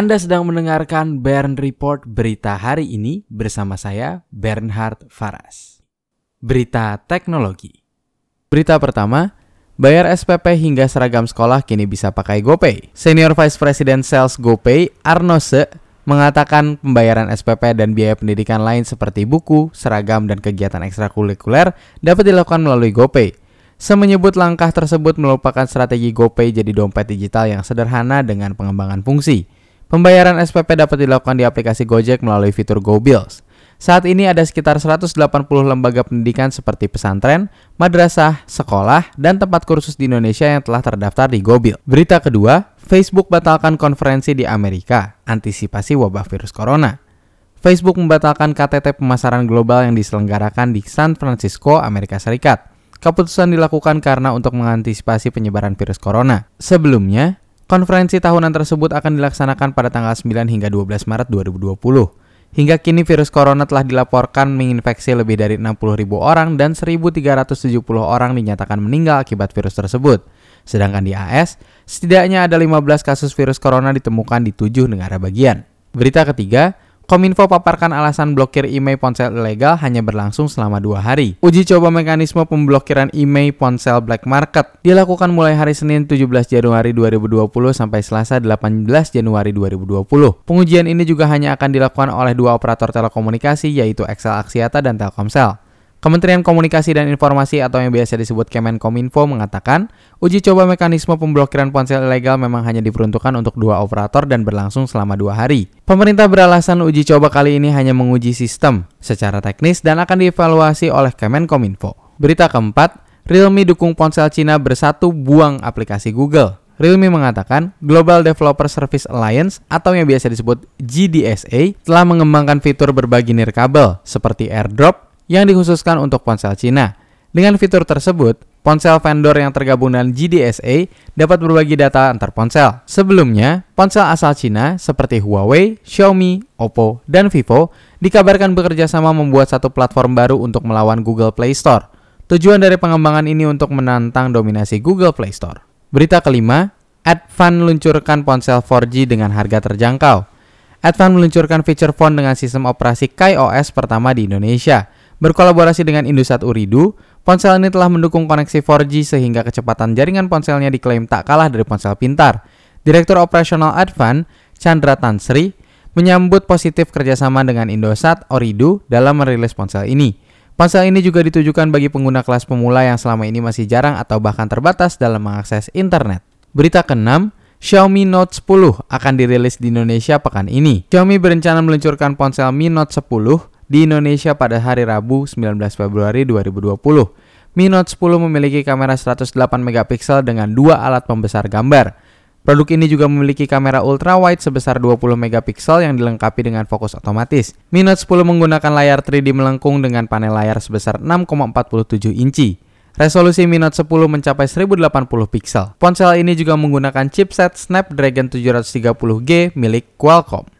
Anda sedang mendengarkan Bern Report berita hari ini bersama saya Bernhard Faras. Berita teknologi. Berita pertama, bayar SPP hingga seragam sekolah kini bisa pakai GoPay. Senior Vice President Sales GoPay, Arnose, mengatakan pembayaran SPP dan biaya pendidikan lain seperti buku, seragam, dan kegiatan ekstrakurikuler dapat dilakukan melalui GoPay. Semenyebut langkah tersebut merupakan strategi GoPay jadi dompet digital yang sederhana dengan pengembangan fungsi. Pembayaran SPP dapat dilakukan di aplikasi Gojek melalui fitur GoBills. Saat ini ada sekitar 180 lembaga pendidikan seperti pesantren, madrasah, sekolah, dan tempat kursus di Indonesia yang telah terdaftar di GoBill. Berita kedua, Facebook batalkan konferensi di Amerika, antisipasi wabah virus corona. Facebook membatalkan KTT pemasaran global yang diselenggarakan di San Francisco, Amerika Serikat. Keputusan dilakukan karena untuk mengantisipasi penyebaran virus corona. Sebelumnya, Konferensi tahunan tersebut akan dilaksanakan pada tanggal 9 hingga 12 Maret 2020. Hingga kini virus corona telah dilaporkan menginfeksi lebih dari 60.000 orang dan 1.370 orang dinyatakan meninggal akibat virus tersebut. Sedangkan di AS, setidaknya ada 15 kasus virus corona ditemukan di tujuh negara bagian. Berita ketiga, Kominfo paparkan alasan blokir email ponsel ilegal hanya berlangsung selama dua hari. Uji coba mekanisme pemblokiran email ponsel black market dilakukan mulai hari Senin 17 Januari 2020 sampai Selasa 18 Januari 2020. Pengujian ini juga hanya akan dilakukan oleh dua operator telekomunikasi yaitu Excel Axiata dan Telkomsel. Kementerian Komunikasi dan Informasi atau yang biasa disebut Kemenkominfo mengatakan, uji coba mekanisme pemblokiran ponsel ilegal memang hanya diperuntukkan untuk dua operator dan berlangsung selama dua hari. Pemerintah beralasan uji coba kali ini hanya menguji sistem secara teknis dan akan dievaluasi oleh Kemenkominfo. Berita keempat, Realme dukung ponsel Cina bersatu buang aplikasi Google. Realme mengatakan Global Developer Service Alliance atau yang biasa disebut GDSA telah mengembangkan fitur berbagi nirkabel seperti AirDrop, yang dikhususkan untuk ponsel Cina. Dengan fitur tersebut, ponsel vendor yang tergabung dengan GDSA dapat berbagi data antar ponsel. Sebelumnya, ponsel asal Cina seperti Huawei, Xiaomi, Oppo, dan Vivo dikabarkan bekerja sama membuat satu platform baru untuk melawan Google Play Store. Tujuan dari pengembangan ini untuk menantang dominasi Google Play Store. Berita kelima, Advan meluncurkan ponsel 4G dengan harga terjangkau. Advan meluncurkan feature phone dengan sistem operasi KaiOS pertama di Indonesia – Berkolaborasi dengan Indosat Uridu, ponsel ini telah mendukung koneksi 4G sehingga kecepatan jaringan ponselnya diklaim tak kalah dari ponsel pintar. Direktur Operasional Advan, Chandra Tansri, menyambut positif kerjasama dengan Indosat Oridu dalam merilis ponsel ini. Ponsel ini juga ditujukan bagi pengguna kelas pemula yang selama ini masih jarang atau bahkan terbatas dalam mengakses internet. Berita ke-6, Xiaomi Note 10 akan dirilis di Indonesia pekan ini. Xiaomi berencana meluncurkan ponsel Mi Note 10 di Indonesia pada hari Rabu 19 Februari 2020. Mi Note 10 memiliki kamera 108 megapiksel dengan dua alat pembesar gambar. Produk ini juga memiliki kamera ultrawide sebesar 20 megapiksel yang dilengkapi dengan fokus otomatis. Mi Note 10 menggunakan layar 3D melengkung dengan panel layar sebesar 6,47 inci. Resolusi Mi Note 10 mencapai 1080 piksel. Ponsel ini juga menggunakan chipset Snapdragon 730G milik Qualcomm.